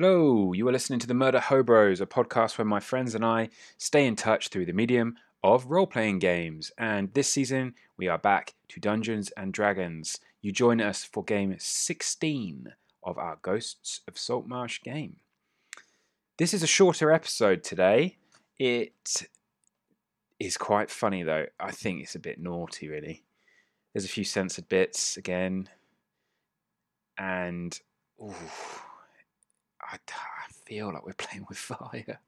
Hello, you are listening to the Murder Hobros, a podcast where my friends and I stay in touch through the medium of role playing games. And this season, we are back to Dungeons and Dragons. You join us for game 16 of our Ghosts of Saltmarsh game. This is a shorter episode today. It is quite funny, though. I think it's a bit naughty, really. There's a few censored bits again. And. Ooh, I, I feel like we're playing with fire.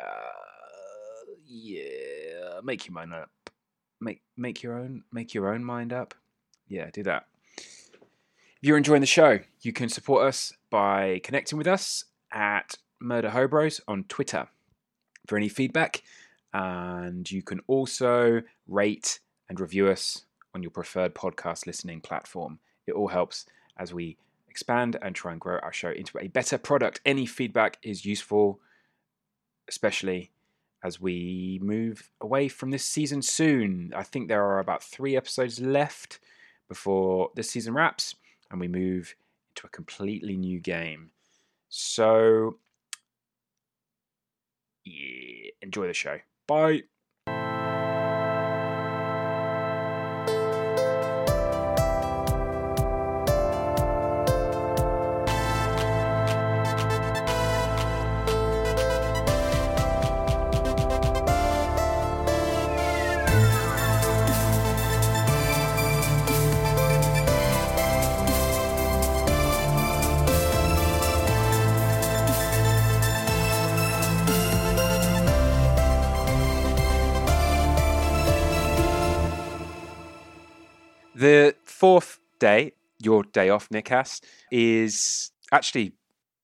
Uh, yeah, make your mind up. Make make your own make your own mind up. Yeah, do that. If you're enjoying the show, you can support us by connecting with us at Murder Hobros on Twitter for any feedback, and you can also rate and review us on your preferred podcast listening platform. It all helps as we expand and try and grow our show into a better product. Any feedback is useful, especially as we move away from this season soon. I think there are about three episodes left before this season wraps and we move into a completely new game. So, yeah, enjoy the show. Bye. Day off, Nikas, is actually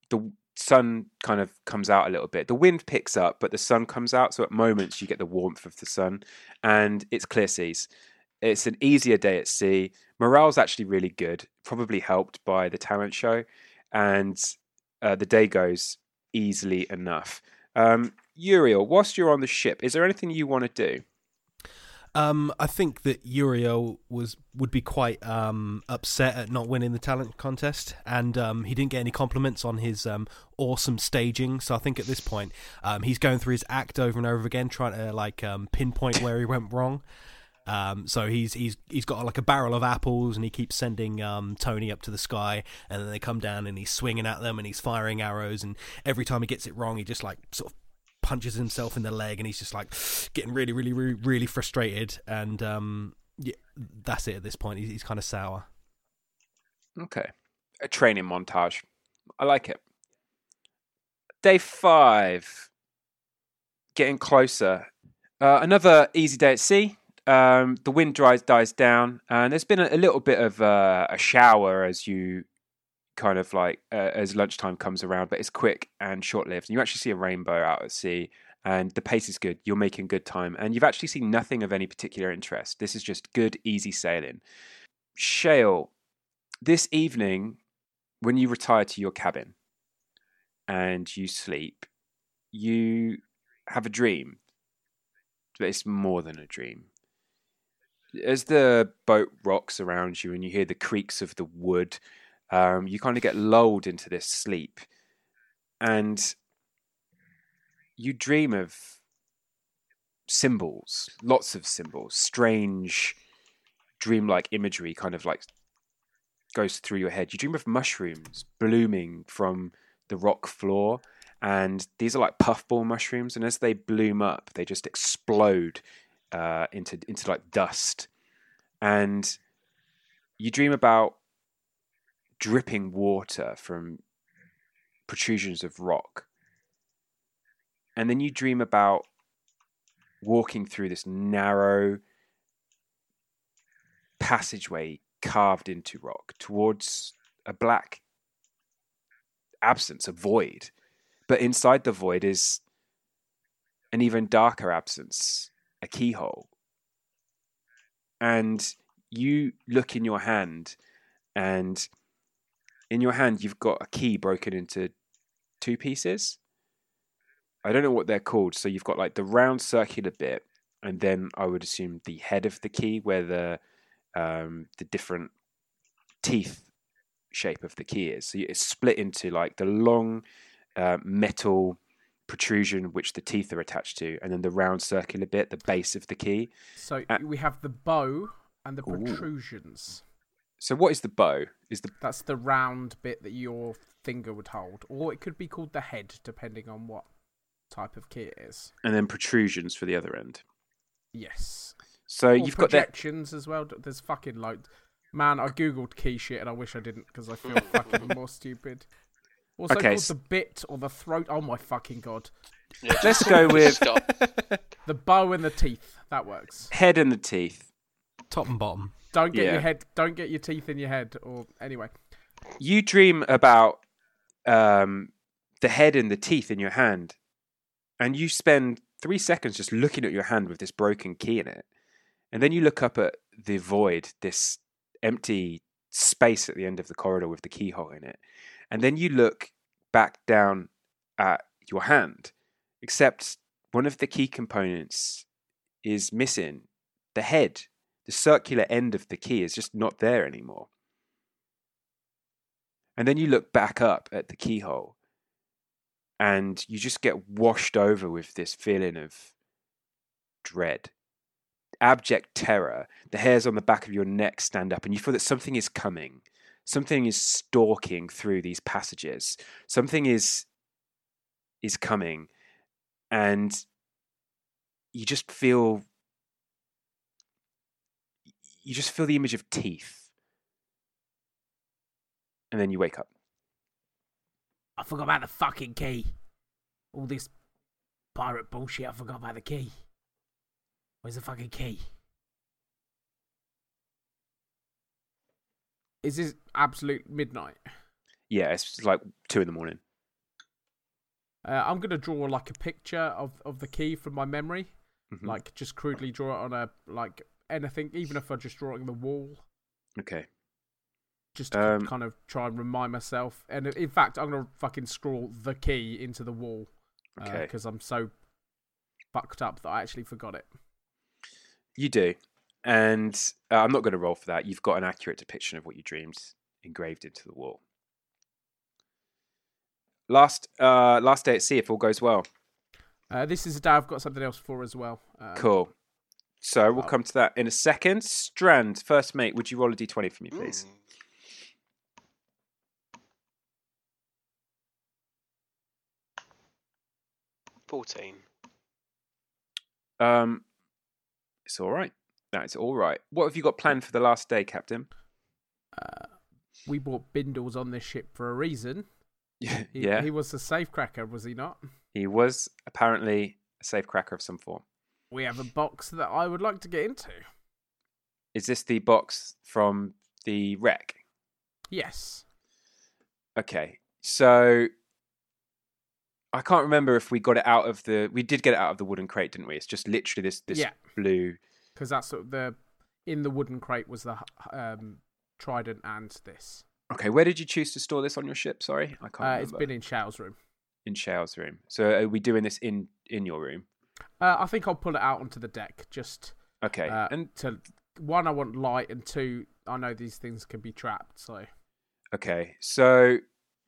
the sun kind of comes out a little bit. The wind picks up, but the sun comes out. So at moments you get the warmth of the sun, and it's clear seas. It's an easier day at sea. Morale's actually really good, probably helped by the talent show, and uh, the day goes easily enough. Um, Uriel, whilst you're on the ship, is there anything you want to do? Um, I think that Uriel was would be quite um, upset at not winning the talent contest, and um, he didn't get any compliments on his um, awesome staging. So I think at this point, um, he's going through his act over and over again, trying to like um, pinpoint where he went wrong. Um, so he's he's he's got like a barrel of apples, and he keeps sending um, Tony up to the sky, and then they come down, and he's swinging at them, and he's firing arrows, and every time he gets it wrong, he just like sort of punches himself in the leg, and he's just like getting really, really, really, really frustrated, and um, yeah, that's it at this point. He's, he's kind of sour. Okay, a training montage. I like it. Day five, getting closer. Uh, another easy day at sea. Um, the wind dries dies down, and there's been a, a little bit of uh, a shower as you kind of like uh, as lunchtime comes around, but it's quick and short lived. And you actually see a rainbow out at sea, and the pace is good. You're making good time, and you've actually seen nothing of any particular interest. This is just good, easy sailing. Shale, this evening, when you retire to your cabin and you sleep, you have a dream, but it's more than a dream. as the boat rocks around you and you hear the creaks of the wood, um, you kind of get lulled into this sleep, and you dream of symbols, lots of symbols, strange, dreamlike imagery, kind of like goes through your head. You dream of mushrooms blooming from the rock floor, and these are like puffball mushrooms, and as they bloom up, they just explode uh, into into like dust, and you dream about dripping water from protrusions of rock, and then you dream about walking through this narrow passageway carved into rock towards a black absence, a void. But inside the void is an even darker absence, a keyhole. And you look in your hand, and in your hand, you've got a key broken into two pieces. I don't know what they're called. So you've got like the round circular bit, and then I would assume the head of the key, where the um, the different teeth shape of the key is. So it's split into like the long uh, metal protrusion which the teeth are attached to, and then the round circular bit, the base of the key. So Uh, we have the bow and the Ooh. Protrusions. So what is the bow? Is the That's the round bit that your finger would hold, or it could be called the head, depending on what type of key it is. and then protrusions for the other end. Yes. So Or you've got that. projections as well. There's fucking like, Man, I googled key shit and I wish I didn't because I feel fucking more stupid. Also Okay, called s- the bit or the throat. Oh my fucking god! Yeah, Let's go with stop. The bow and the teeth. That works. head and the teeth. Top and bottom. Don't get Yeah. your head. Don't get your teeth in your head. Or anyway, You dream about um, the head and the teeth in your hand, and you spend three seconds just looking at your hand with this broken key in it, and then you look up at the void, this empty space at the end of the corridor with the keyhole in it, and then you look back down at your hand, except one of the key components is missing. The head, the circular end of the key, is just not there anymore. And then you look back up at the keyhole and you just get washed over with this feeling of dread, abject terror. The hairs on the back of your neck stand up and you feel that something is coming. Something is stalking through these passages. Something is is coming and you just feel you just feel the image of teeth and then you wake up. I forgot about the fucking key. All this pirate bullshit. I forgot about the key. Where's the fucking key? Is this absolute midnight? Yeah, it's like two in the morning. Uh, I'm gonna draw like a picture of, of the key from my memory, Mhm. like just crudely draw it on a like anything, even if I just drawing the wall, Okay. just to Um, kind of try and remind myself. And in fact, I'm gonna fucking scrawl the key into the wall Okay. because I'm so fucked up that I actually forgot it. You do. And uh, I'm not going to roll for that. You've got an accurate depiction of what you dreamed engraved into the wall. Last uh, last day at sea, if all goes well. Uh, this is a day I've got something else for as well. Um, Cool. So we'll come to that in a second. Strand, first mate, would you roll a d20 for me, please? Mm. Fourteen. Um, it's all right. That's all right. What have you got planned for the last day, Captain? Uh, we bought Bindles on this ship for a reason. yeah, He, he, he was the safecracker, was he not? He was apparently a safecracker of some form. We have a box that I would like to get into. Is this the box from the wreck? Yes. Okay, so I can't remember if we got it out of the. We did get it out of the wooden crate, didn't we? It's just literally this this Yeah. blue. because that's sort of the in the wooden crate was the um, trident and this. Okay, where did you choose to store this on your ship? Sorry, I can't Uh, it's been in Show's room. in Shale's room. So are we doing this in in your room? Uh, I think I'll pull it out onto the deck just Okay, uh, and to one, I want light, and two, I know these things can be trapped. So Okay, so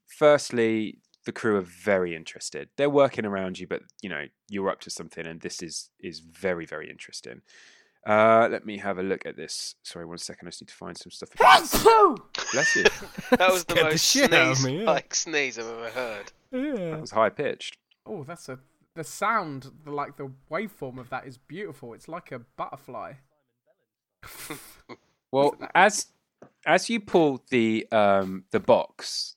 firstly, the crew are very interested. They're working around you, but you know you're up to something, and this is is very very interesting. Uh, let me have a look at this. Sorry, one second. I just need to find some stuff. Bless you. That was the Scared the most shit out of sneeze, me, yeah. like sneeze I've ever heard. Yeah. That was high pitched. oh, that's a the sound, the, like the waveform of that is beautiful. It's like a butterfly. Well, as as you pull the um the box,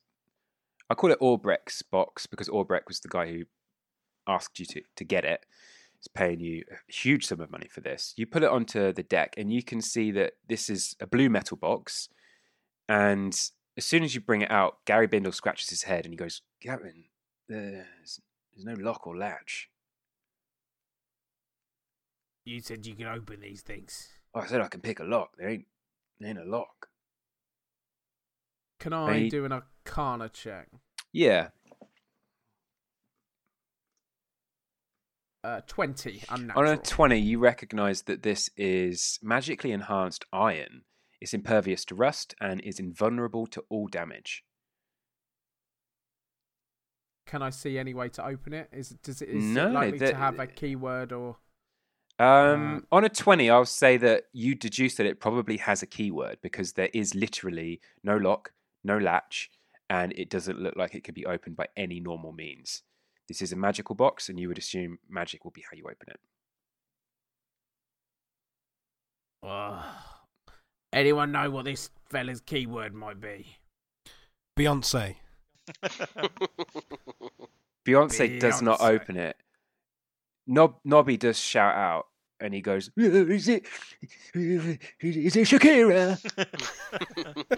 I call it Orbrecht's box because Orbrecht was the guy who asked you to to get it. He's paying you a huge sum of money for this. You put it onto the deck, and you can see that this is a blue metal box. And as soon as you bring it out, Gary Bindle scratches his head and he goes, "Gavin, there's there's no lock or latch." You said you can open these things. Oh, I said I can pick a lock. There ain't there ain't a lock. Can I do an Arcana check? Yeah, Uh, twenty unnatural. On a 20, you recognize that this is magically enhanced iron. It's impervious to rust and is invulnerable to all damage. Can I see any way to open it? Is does it is No, it likely the- to have a keyword or? Um, on a 20, I'll say that you deduce that it probably has a keyword because there is literally no lock, no latch, and it doesn't look like it could be opened by any normal means. This is a magical box, and you would assume magic will be how you open it. Ugh. anyone know what this fella's keyword might be? Beyonce. Beyonce, does not Beyonce. open it. Nob- Nobby does shout out, and he goes, "Is it? Is it Shakira?"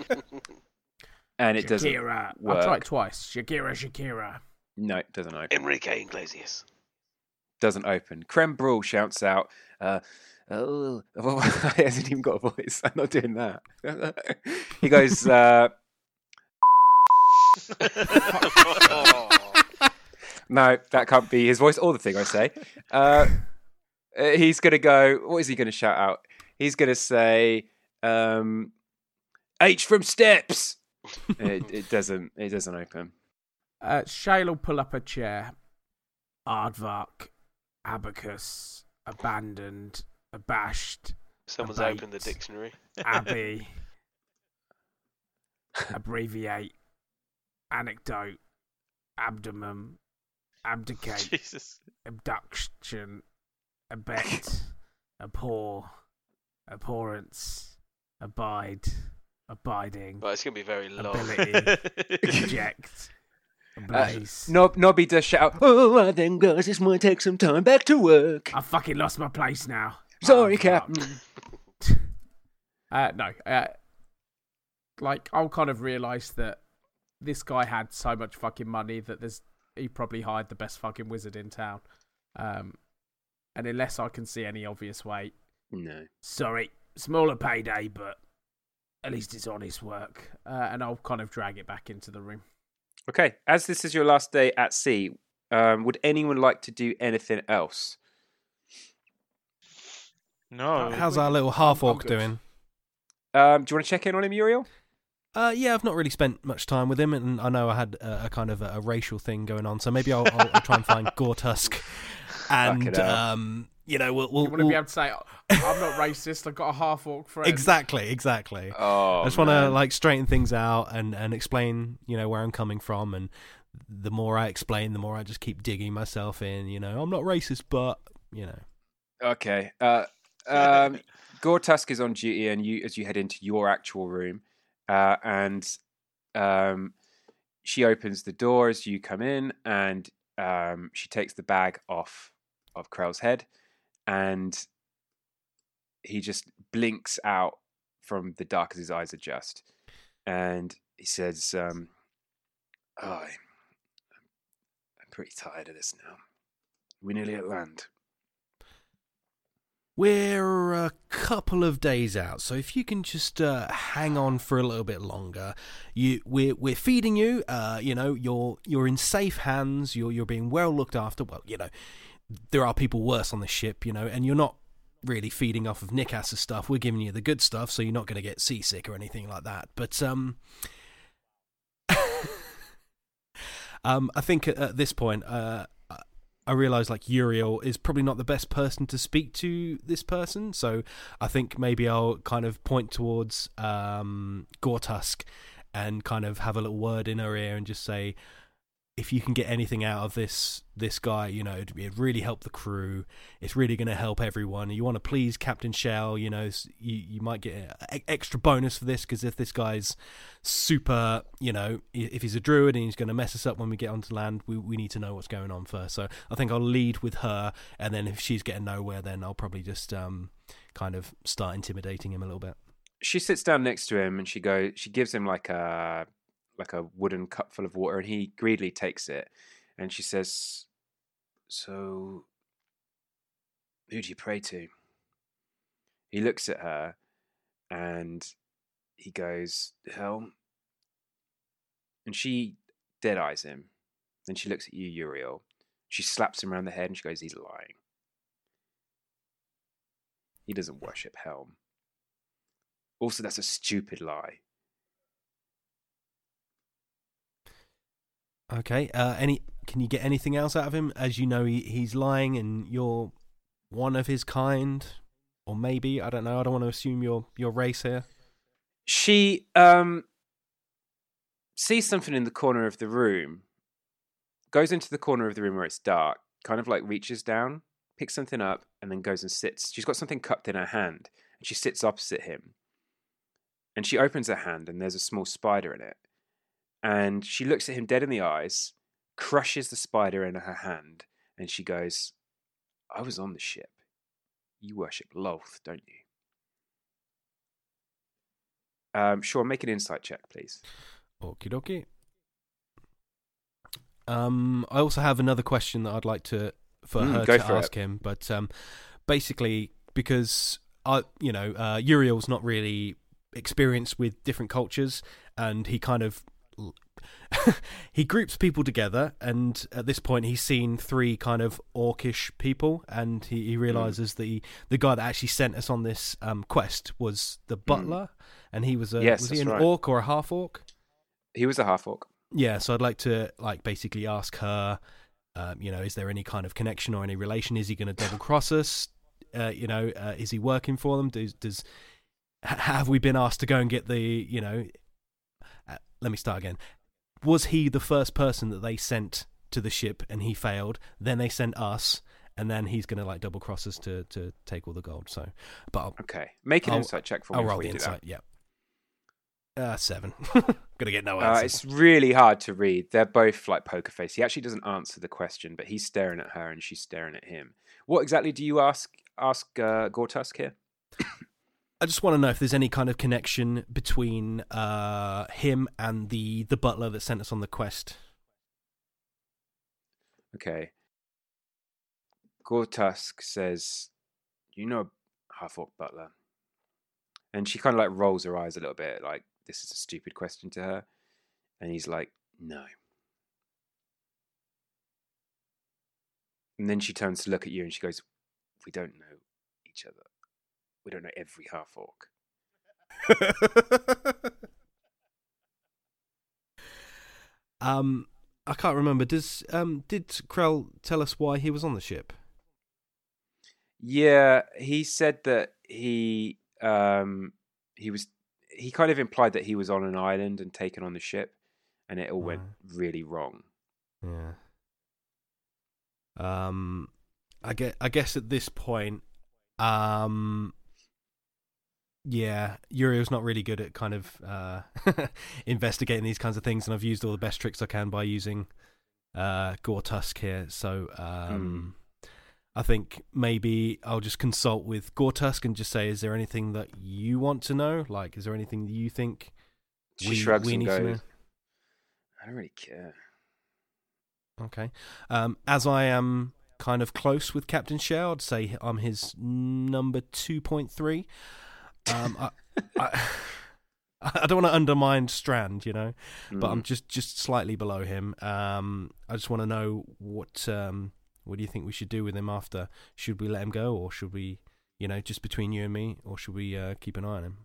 and it doesn't Shakira. work. I'll try it twice. Shakira, Shakira. No, it doesn't open. Enrique Iglesias. Doesn't open. Creme Brule shouts out, uh, "Oh, well, he hasn't even got a voice. I'm not doing that." he goes, uh. "No, that can't be his voice or the thing I say." Uh, uh, he's gonna go. What is he gonna shout out? He's gonna say, um, "H from Steps." it, it doesn't. It doesn't open. Uh, Shale will pull up a chair. Aardvark, Abacus, Abandoned, Abashed, Someone's Abate. opened the dictionary. Abbey, Abbreviate, Anecdote, Abdomen, Abdicate, Jesus. Abduction, Abet, Abhor, Abhorrence, Abide, Abiding, But it's going to be very long. Ability, Reject, Ablaze. Nob- Nobby does shout out, "Oh, well then, guys, this might take some time. Back to work." I fucking lost my place now. Sorry, Aardvark. Captain. Uh, no, uh, like I'll kind of realise that this guy had so much fucking money that there's he probably hired the best fucking wizard in town. Um, and unless I can see any obvious way, No. sorry, smaller payday, but at least it's honest work. Uh, and I'll kind of drag it back into the room. Okay, as this is your last day at sea, um, would anyone like to do anything else? No. How's our little half orc doing? Um, do you want to check in on him, Uriel? Uh, yeah, I've not really spent much time with him, and I know I had a, a kind of a, a racial thing going on, so maybe I'll, I'll, I'll try and find Gortusk, and um, you know, we'll, we'll, You want to we'll- be able to say, I'm not racist, I've got a half orc friend. exactly, exactly. Oh, I just want to like straighten things out and and explain, you know, where I'm coming from, and the more I explain, the more I just keep digging myself in. You know, I'm not racist, but you know, Okay. Uh, um, Gortusk is on duty, and you as you head into your actual room, uh, and um, she opens the door as you come in, and um, she takes the bag off of Krell's head, and he just blinks out from the dark as his eyes adjust, and he says, um, oh, I'm, "I'm pretty tired of this now. We're nearly at land." We're a couple of days out, so if you can just uh, hang on for a little bit longer, you we're we're feeding you. Uh, you know, you're you're in safe hands. You're you're being well looked after. Well, you know, there are people worse on the ship. You know, and you're not really feeding off of Nickas's stuff. We're giving you the good stuff, so you're not going to get seasick or anything like that. But um, um, I think at, at this point, uh, I realize like Uriel is probably not the best person to speak to this person, so I think maybe I'll kind of point towards um, Gortusk and kind of have a little word in her ear and just say, if you can get anything out of this this guy, you know, it'd, really help the crew. It's really going to help everyone. You want to please Captain Shell, you know, you you might get an extra bonus for this because if this guy's super, you know, if he's a druid and he's going to mess us up when we get onto land, we we need to know what's going on first. So I think I'll lead with her, and then if she's getting nowhere, then I'll probably just um kind of start intimidating him a little bit. she sits down next to him and she goes she gives him like a like a wooden cup full of water and he greedily takes it and she says so who do you pray to? He looks at her and he goes hell and she dead eyes him. Then she looks at you uriel. She slaps him around the head and she goes he's lying. He doesn't worship helm. Also, that's a stupid lie. Okay. Uh, any? Can you get anything else out of him? As you know, he, he's lying, and you're one of his kind, or maybe I don't know. I don't want to assume your your race here. She um sees something in the corner of the room, goes into the corner of the room where it's dark, kind of like reaches down, picks something up, and then goes and sits. She's got something cupped in her hand, and she sits opposite him. And she opens her hand, and there's a small spider in it. And she looks at him dead in the eyes, crushes the spider in her hand, and she goes, I was on the ship. You worship Lolth, don't you? Um, sure, make an insight check, please. Okie dokie. Um, I also have another question that I'd like to for Mm, her go to for it. ask him, but um, basically because I, you know, uh, Uriel's not really experienced with different cultures, and he kind of he groups people together, and at this point he's seen three kind of orcish people, and he, Hmm. he realizes the the guy that actually sent us on this um, quest was the butler, and he was a Hmm. Yes, was he an right. orc or a half orc? He was a half orc. Yeah, so I'd like to like basically ask her, um, you know, is there any kind of connection or any relation? Is he going to double cross us? Uh, you know, uh, is he working for them? Does does have we been asked to go and get the you know? Let me start again. Was he the first person that they sent to the ship and he failed? Then they sent us, and then he's going to like double cross us to to take all the gold. So, but I'll, Okay, make an I'll- insight check for me. I'll roll the insight. Yeah. Uh, seven. Gonna get no that. Uh, it's really hard to read. They're both like poker face. He actually doesn't answer the question, but he's staring at her and she's staring at him. What exactly do you ask ask uh, Gortusk here? I just want to know if there's any kind of connection between uh, him and the the butler that sent us on the quest. Okay. Gortusk says, "You know, half orc butler," and she kind of like rolls her eyes a little bit, like this is a stupid question to her. And he's like, "No." And then she turns to look at you and she goes, "We don't know each other. We don't know every half orc." um, I can't remember. Does um did Krell tell us why he was on the ship? Yeah, he said that he um he was he kind of implied that he was on an island and taken on the ship and it all went really wrong. Yeah. Um, I get. I guess at this point, um, yeah, Uriel's not really good at kind of uh, investigating these kinds of things, and I've used all the best tricks I can by using uh, Gortusk here. So, um, I think maybe I'll just consult with Gortusk and just say, is there anything that you want to know? Like, is there anything that you think She we, shrugs we and need to know? goes, I don't really care. Okay. Um, as I am kind of close with Captain Shell, I'd say I'm his number two point three. Um, I, I, I don't want to undermine Strand, you know, but I'm Mm. just just slightly below him. Um, I just want to know what um, what do you think we should do with him after? Should we let him go or should we You know, just between you and me, or should we uh, keep an eye on him?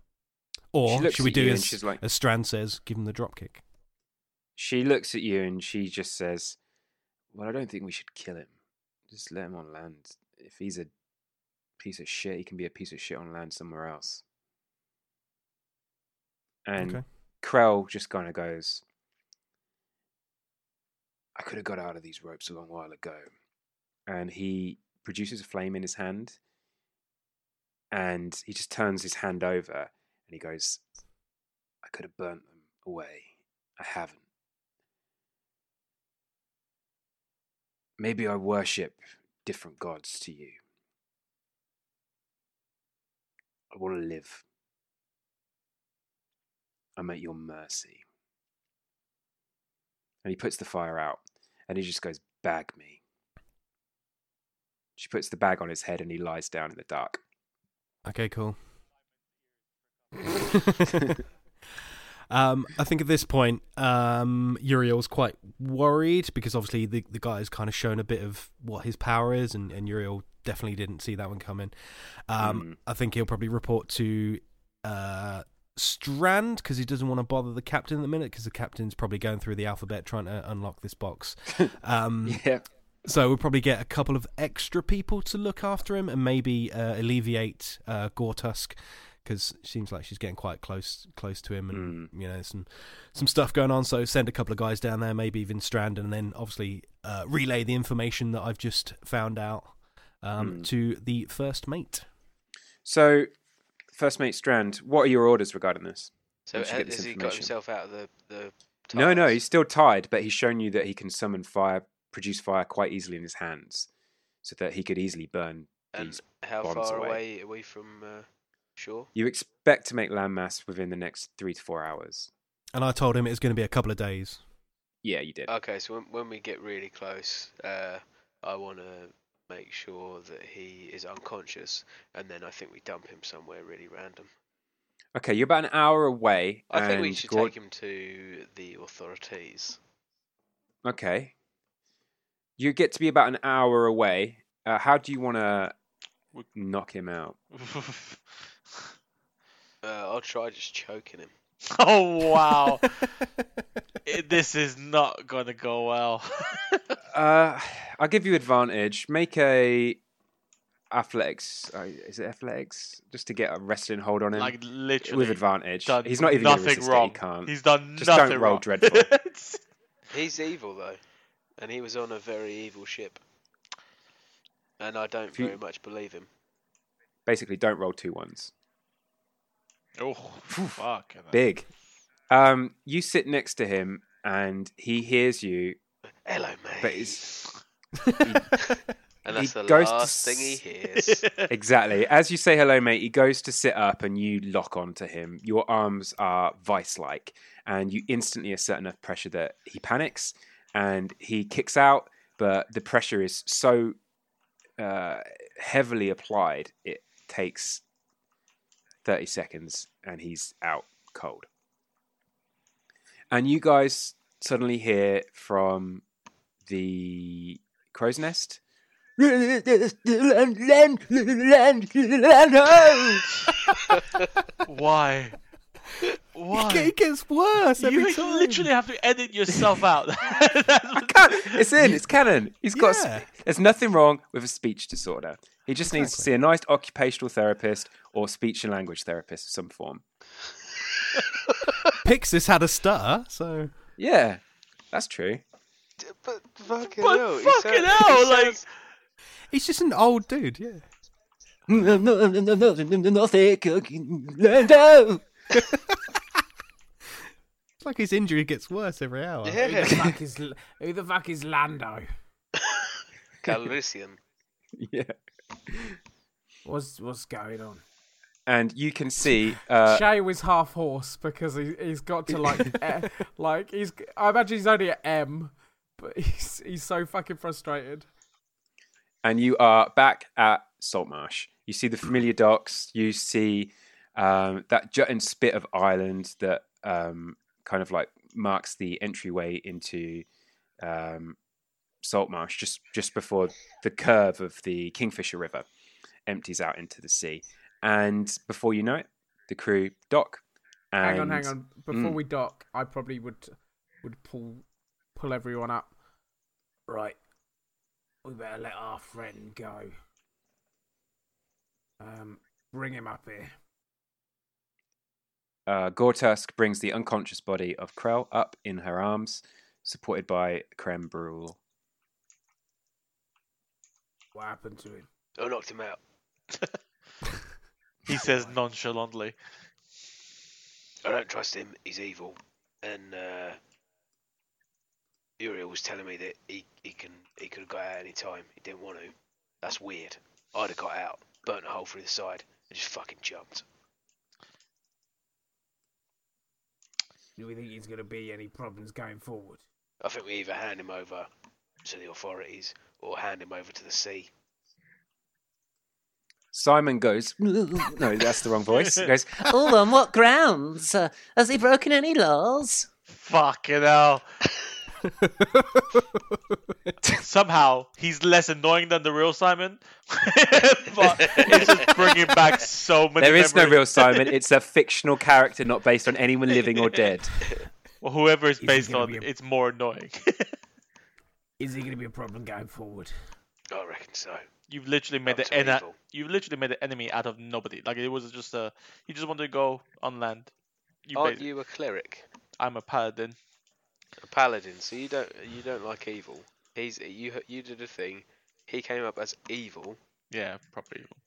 Or should we do as, like- as Strand says, give him the drop kick? She looks at you and she just says, "Well, I don't think we should kill him. Just let him on land. If he's a piece of shit, he can be a piece of shit on land somewhere else." And Okay. Krell just kind of goes, "I could have got out of these ropes a long while ago." And he produces a flame in his hand, and he just turns his hand over and he goes, "I could have burnt them away. I haven't." Maybe I worship different gods to you. I want to live. I'm at your mercy. And he puts the fire out and he just goes, Bag me. She puts the bag on his head and he lies down in the dark. Okay, cool. um, I think at this point, um, Uriel's quite worried because obviously the the guy's kind of shown a bit of what his power is, and, and Uriel definitely didn't see that one coming. Um, Mm. I think he'll probably report to uh, Strand because he doesn't want to bother the captain at the minute because the captain's probably going through the alphabet trying to unlock this box. Um, Yeah. so we'll probably get a couple of extra people to look after him and maybe uh, alleviate uh, Gortusk because it seems like she's getting quite close close to him and you know some some stuff going on. So send a couple of guys down there, maybe even Strand, and then obviously uh, relay the information that I've just found out um, Mm. to the first mate. So, First Mate Strand, what are your orders regarding this? So Once ha- this has he got himself out of the the? No, no, he's still tied, but he's shown you that he can summon fire, produce fire quite easily in his hands, so that he could easily burn And these how bombs far away. away are we from uh, shore? You expect to make landmass within the next three to four hours. And I told him it was going to be a couple of days. Yeah, you did. Okay, so when, when we get really close, uh, I want to make sure that he is unconscious, and then I think we dump him somewhere really random. Okay, you're about an hour away. I think we should Gord- take him to the authorities. Okay. You get to be about an hour away. Uh, how do you want to knock him out? Uh, I'll try just choking him. oh wow, It- this is not going to go well. Uh, I'll give you advantage. Make a athletics. Uh, is it athletics? Just to get a wrestling hold on him. like literally with advantage. He's not even nothing resist it, wrong. He can't. He's done Just nothing don't roll wrong. dreadful. He's evil though, and he was on a very evil ship, and I don't If you- very much believe him. Basically, don't roll two ones. Oh fuck! Big. Um, you sit next to him, and he hears you, Hello, mate. but he's and that's he the last thing he hears. exactly as you say hello, mate. He goes to sit up, and you lock onto him. Your arms are vice-like, and you instantly assert enough pressure that he panics, and he kicks out. But the pressure is so uh, heavily applied, it takes thirty seconds, and he's out cold. And you guys suddenly hear from the crow's nest. Why? Why? It gets worse every you time. literally have to edit yourself out. It's in. It's canon. He's got. a sp- Yeah. there's nothing wrong with a speech disorder. He just needs to see a nice occupational therapist or speech and language therapist of some form. Pixis had a stutter, so Yeah, that's true. but fucking But hell, he fucking sounds- hell, he like- sounds- he's just an old dude. Yeah. It's like his injury gets worse every hour. Who the yeah, fuck is who the fuck is Lando? Calrissian. Yeah, What's what's going on? and you can see. Uh, Shay was half horse because he he's got to like eh, like he's. I imagine he's only at M, but he's he's so fucking frustrated. and you are back at Saltmarsh. You see the familiar docks. You see um, that jutting spit of island that um, kind of like marks the entryway into um, Saltmarsh, just just before the curve of the Kingfisher River. empties out into the sea. And before you know it, the crew dock. And, hang on, hang on. Before Mm. we dock, I probably would would pull pull everyone up. Right, we better let our friend go. Um, bring him up here. Uh, Gortusk brings the unconscious body of Krell up in her arms, supported by Creme Brule. What happened to him? I knocked him out. He says nonchalantly. I don't trust him. He's evil. And uh, Uriel was telling me that he, he can he could have got out any time. He didn't want to. That's weird. I'd have got out, burnt a hole through the side, and just fucking jumped. Do we think he's going to be any problems going forward? I think we either hand him over to the authorities or hand him over to the sea. Simon goes, no, that's the wrong voice. He goes, oh, on what grounds? Uh, has he broken any laws? Fucking hell. Somehow he's less annoying than the real Simon, but it's just bringing back so many. there is no real Simon. It's a fictional character, not based on anyone living or dead. Well, whoever it's Is based on, a- it's more annoying. Is he going to be a problem going forward? I reckon so. You've literally made Up the to ena- You've literally made the enemy out of nobody. Like it was just a. You just wanted to go on land. You Aren't basi- you a cleric, I'm a paladin. A paladin? So you don't you don't like evil. He's you you did a thing. He came up as evil. Yeah, proper evil.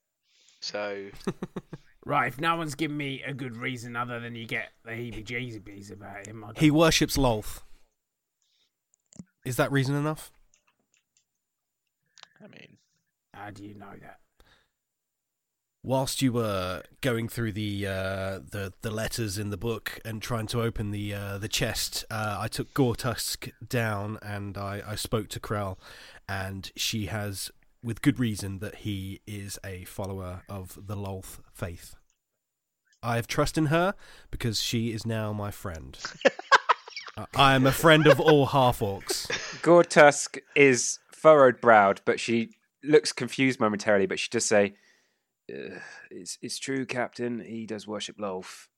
So Right, if no one's given me a good reason other than you get the heebie-jeebies about him, I don't He worships Lolth. Is that reason enough? I mean, How do you know that? Whilst you were going through the uh, the the letters in the book and trying to open the uh, the chest, uh, I took Gortusk down and I, I spoke to Krell, and she has, with good reason, that he is a follower of the Lolth faith. I have trust in her because she is now my friend. I am a friend of all half orcs. Gortusk is furrowed browed, but she looks confused momentarily, but she does say, "Uh, it's, it's true, Captain. He does worship Lolf.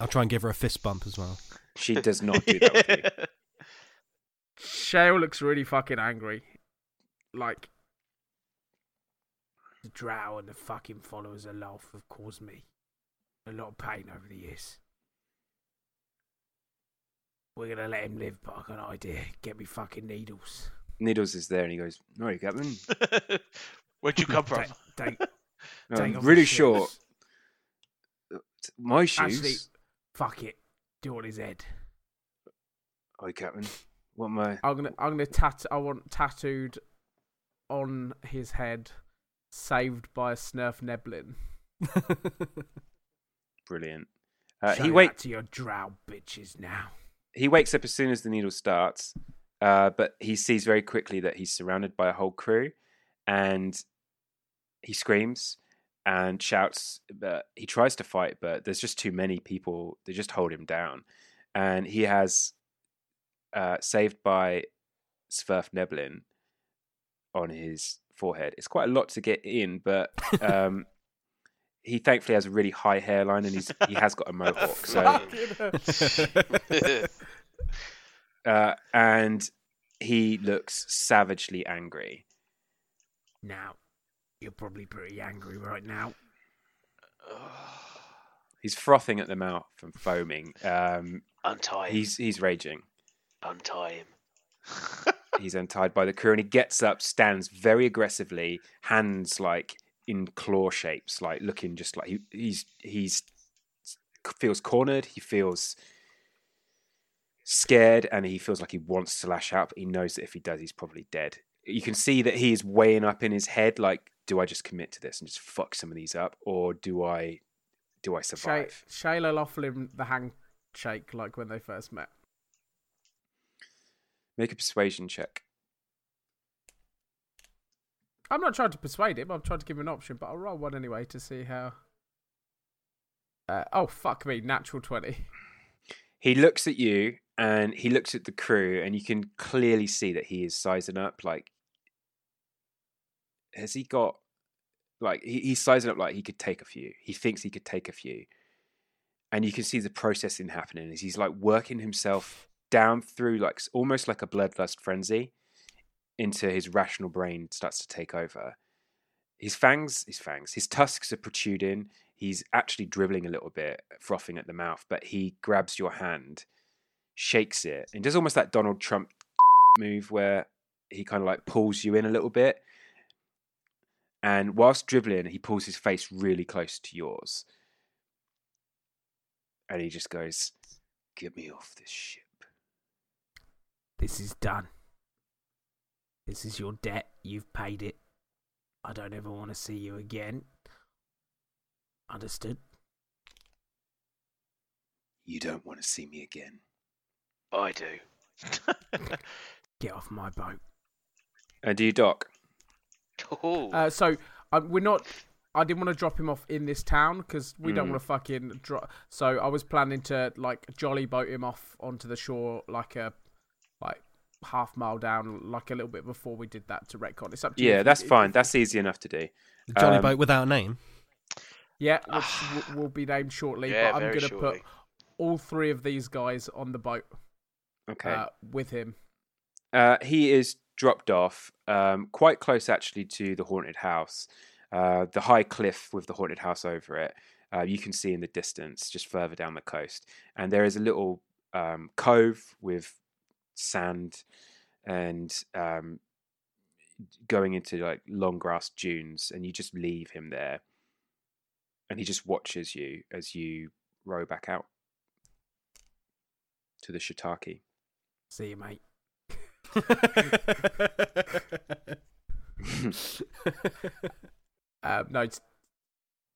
I'll try and give her a fist bump as well. She does not do that with you. Shale looks really fucking angry. Like, the drow and the fucking followers of Lolf have caused me a lot of pain over the years. We're gonna let him live, but I got an idea. Get me fucking needles. Needles is there, and he goes, "All right, Captain. where'd you come from? Take, take, No, take I'm off really short. My shoes. Actually, fuck it. Do it on his head. Right, Captain. What am I? I'm gonna, I'm gonna tat. I want tattooed on his head, saved by a Svirfneblin. Brilliant. Uh, he wait. to your drow bitches now. He wakes up as soon as the needle starts, uh, but he sees very quickly that he's surrounded by a whole crew, and he screams and shouts. But he tries to fight, but there's just too many people. They just hold him down, and he has uh, saved by Svirfneblin on his forehead. It's quite a lot to get in, but um, he thankfully has a really high hairline, and he's he has got a mohawk. So uh, and he looks savagely angry. Now, you're probably pretty angry right now. He's frothing at the mouth and foaming. Um, untie him. he's he's raging. Untie him. He's untied by the crew, and he gets up, stands very aggressively, hands like in claw shapes, like looking just like he, he's he's feels cornered. He feels scared, and he feels like he wants to lash out. But he knows that if he does, he's probably dead. You can see that he is weighing up in his head, like, do I just commit to this and just fuck some of these up, or do I do I survive? Shayla Laughlin, the handshake like when they first met. Make a persuasion check. I'm not trying to persuade him. I'm trying to give him an option, but I'll roll one anyway to see how. Uh, oh fuck me! Natural twenty. He looks at you and he looks at the crew, and you can clearly see that he is sizing up. Like, has he got like he, he's sizing up like he could take a few. He thinks he could take a few, and you can see the processing happening as he's like working himself down through like almost like a bloodlust frenzy into his rational brain starts to take over. His fangs, his fangs, his tusks are protruding. He's actually dribbling a little bit, frothing at the mouth, but he grabs your hand, shakes it, and does almost that Donald Trump move where he kind of like pulls you in a little bit. And whilst dribbling, he pulls his face really close to yours. And he just goes, Get me off this ship. This is done. This is your debt. You've paid it. I don't ever want to see you again. Understood? You don't want to see me again. I do. Get off my boat. And do you dock? Oh, Uh, so um, we're not. I didn't want to drop him off in this town because we don't Mm. want to fucking drop. So I was planning to like jolly boat him off onto the shore, like a like half mile down, like a little bit before we did that to retcon. It's up to you. Yeah, if- that's if- fine. if- That's easy enough to do. The Jolly Um, Boat without a name. Yeah, which will be named shortly. Yeah, but I'm gonna put all three of these guys on the boat Okay. uh, with him. Uh, he is dropped off um, quite close actually to the haunted house. Uh, the high cliff with the haunted house over it, uh, you can see in the distance, just further down the coast. And there is a little um, cove with sand and um, going into like long grass dunes. And you just leave him there. And he just watches you as you row back out to the shiitake. See you, mate. Um, no,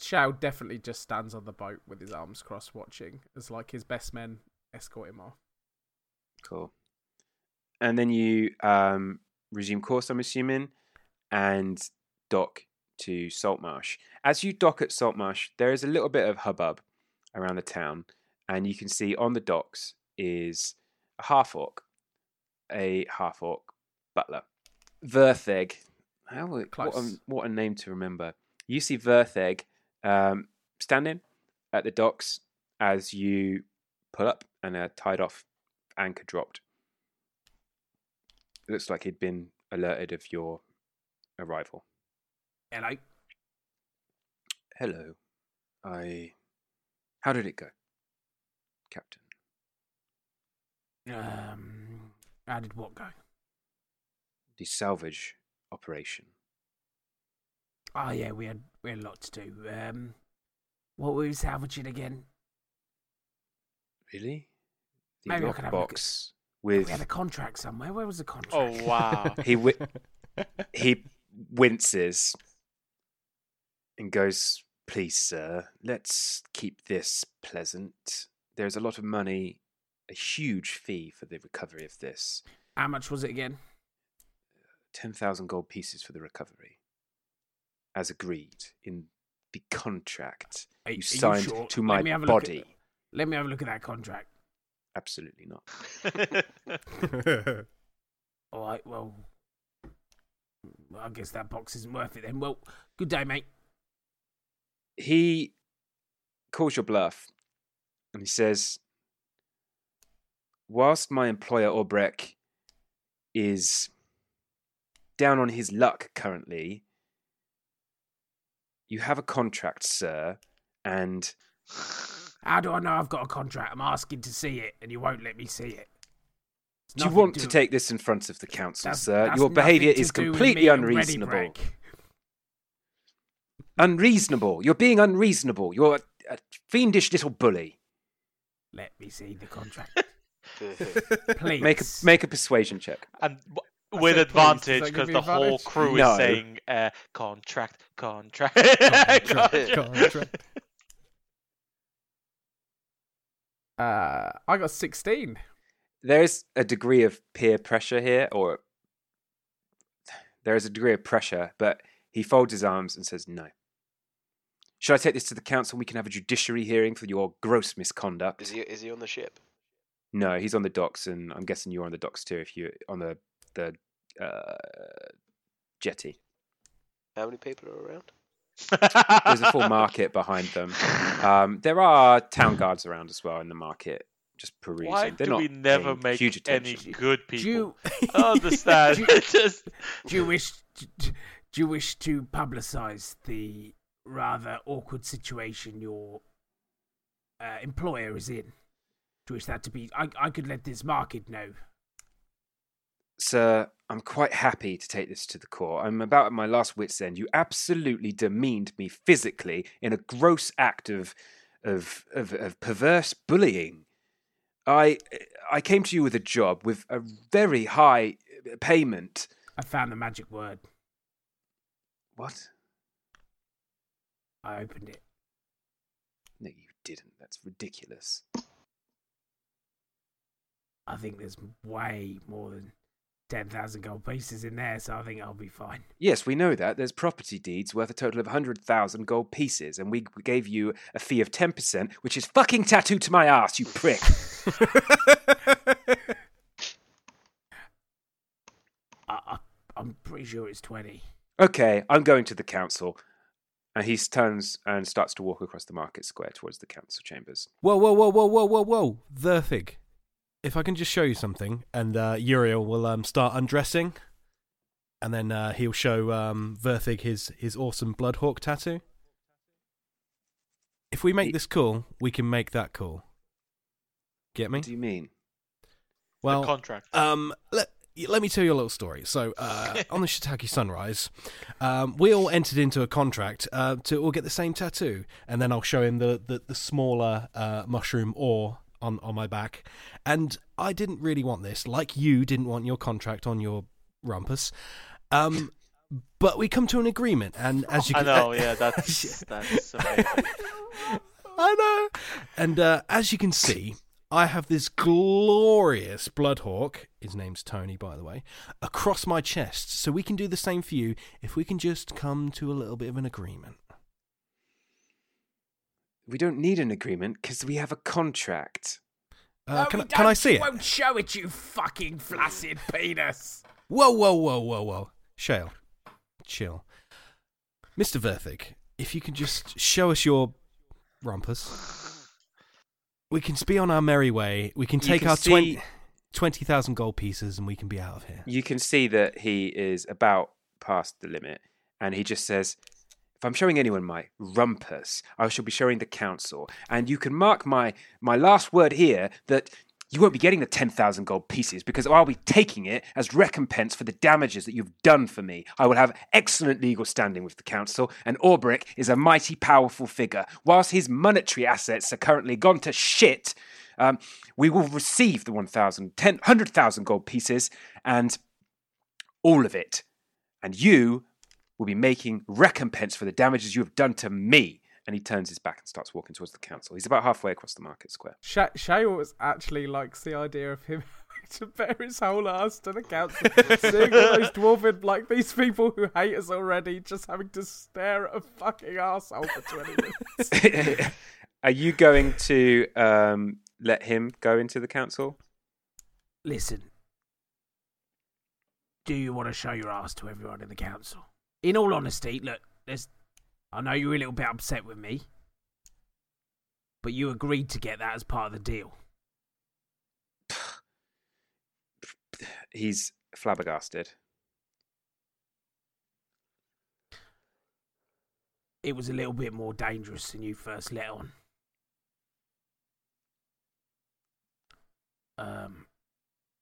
Shao definitely just stands on the boat with his arms crossed, watching as like his best men escort him off. Cool. And then you um, resume course, I'm assuming, and dock to Saltmarsh. As you dock at Saltmarsh, there is a little bit of hubbub around the town, and you can see on the docks is a half orc, a half orc butler, Vertheg. How what a, Close. what a name to remember. You see Vertheg um, standing at the docks as you pull up and a tied off anchor dropped. It looks like he'd been alerted of your arrival. Hello. Hello. I. How did it go, Captain? Um, how did what go? The salvage operation. Oh yeah, we had we had a lot to do. Um, what were we salvaging again? Really? The Maybe I can have a look at- lockbox We with had a contract somewhere. Where was the contract? Oh wow. he wi- he winces and goes, "Please, sir, let's keep this pleasant. There's a lot of money, a huge fee for the recovery of this. How much was it again? Ten thousand gold pieces for the recovery, as agreed in the contract Are- are you you signed sure? to my me have a at- body. Let me have a look at that contract. Absolutely not. All right. Well, I guess that box isn't worth it then. Well, good day, mate. he calls your bluff and he says, Whilst my employer Obrek is down on his luck currently, you have a contract, sir, and How do I know I've got a contract? I'm asking to see it, and you won't let me see it. It's do you want do- to take this in front of the council, that's- sir? that's Your behaviour is to completely me and Ready unreasonable. Unreasonable. You're being unreasonable. You're a, a fiendish little bully. Let me see the contract, please. Make a make a persuasion check. and w- I with said please, does advantage because me the whole crew No. is saying uh, contract, contract. Contract, contract. Uh, I got sixteen. there is a degree of peer pressure here, or there is a degree of pressure, but he folds his arms and says, No. Should I take this to the council? We can have a judiciary hearing for your gross misconduct. Is he is he on the ship? No, he's on the docks, and I'm guessing you're on the docks too. If you're on the the uh, jetty, How many people are around? There's a full market behind them. Um, there are town guards around as well in the market, just perusing. Why They're do not we never paying make huge any attention. good Do people? you, I understand. Do you- just do you wish do you wish to publicise the rather awkward situation your uh, employer is in? Wish that to be? I I could let this market know. Sir, I'm quite happy to take this to the court. I'm about at my last wit's end. You absolutely demeaned me physically in a gross act of of of, of perverse bullying. I I came to you with a job with a very high payment. I found the magic word. What? I opened it. No, you didn't. That's ridiculous. I think there's way more than ten thousand gold pieces in there, so I think I'll be fine. Yes, we know that. There's property deeds worth a total of 100,000 gold pieces, and we gave you a fee of 10%, which is fucking tattooed to my ass, you prick. I, I I'm pretty sure it's twenty. okay, I'm going to the council. And he turns and starts to walk across the market square towards the council chambers. Whoa, whoa, whoa, whoa, whoa, whoa, whoa, Verthig. If I can just show you something, and uh, Uriel will um, start undressing, and then uh, he'll show um, Verthig his his awesome Bloodhawk tattoo. If we make this cool, we can make that cool. Get me? What do you mean? Well, the contract. Um, let, let me tell you a little story. So, uh, on the Shiitake Sunrise, um, we all entered into a contract uh, to all get the same tattoo, and then I'll show him the the, the smaller uh, mushroom ore on on my back. And I didn't really want this, like you didn't want your contract on your rumpus. Um, but we come to an agreement, and as you I can, know, yeah, that's that's. I know. And uh, as you can see, I have this glorious Bloodhawk, his name's Tony, by the way, across my chest. So we can do the same for you if we can just come to a little bit of an agreement. We don't need an agreement because we have a contract. Uh, No, can, we I- can I see it? Won't show it, you fucking flaccid penis. Whoa, whoa, whoa, whoa, whoa. Shale, chill. Mr. Verthig, if you can just show us your rumpus, we can be on our merry way. We can take can our see- 20 20,000 gold pieces and we can be out of here. You can see that he is about past the limit, and he just says, "If I'm showing anyone my rumpus, I shall be showing the council." And you can mark my my last word here that you won't be getting the ten thousand gold pieces because I'll be taking it as recompense for the damages that you've done for me. I will have excellent legal standing with the council, and Orbrick is a mighty powerful figure. Whilst his monetary assets are currently gone to shit. Um, we will receive the 1,000, 10 100,000 gold pieces and all of it. And you will be making recompense for the damages you have done to me. And he turns his back and starts walking towards the council. He's about halfway across the market square. Shay, Shay actually likes the idea of him having to bear his whole ass to the council, seeing all those dwarven like these people who hate us already, just having to stare at a fucking asshole for twenty minutes. Are you going to um, let him go into the council? Listen, do you want to show your ass to everyone in the council? In all honesty, look, there's. I know you're a little bit upset with me, but you agreed to get that as part of the deal. He's flabbergasted. It was a little bit more dangerous than you first let on. Um,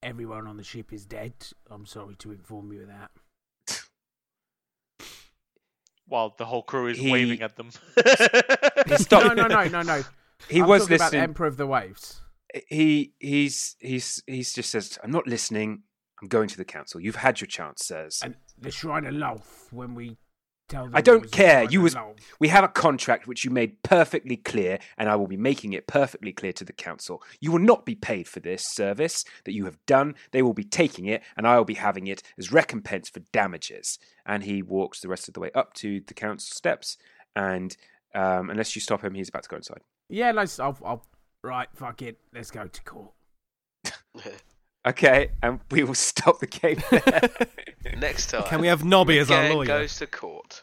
everyone on the ship is dead. I'm sorry to inform you of that. While the whole crew is He- waving at them. He stopped. No, no, no, no, no. He I'm was talking about the listening. Emperor of the Waves. he he's he's he's just says, "I'm not listening. I'm going to the council. You've had your chance, sirs. And the Shrine of Lolth, when we tell them I don't care. You was Lolth. we have a contract which you made perfectly clear, and I will be making it perfectly clear to the council. You will not be paid for this service that you have done. They will be taking it, and I will be having it as recompense for damages. And he walks the rest of the way up to the council steps, and um, unless you stop him, he's about to go inside. Yeah, let's. I'll, I'll. Right, fuck it. Let's go to court. Okay, and we will stop the game there. Next time. Can we have Nobby as our Gang lawyer? goes to court.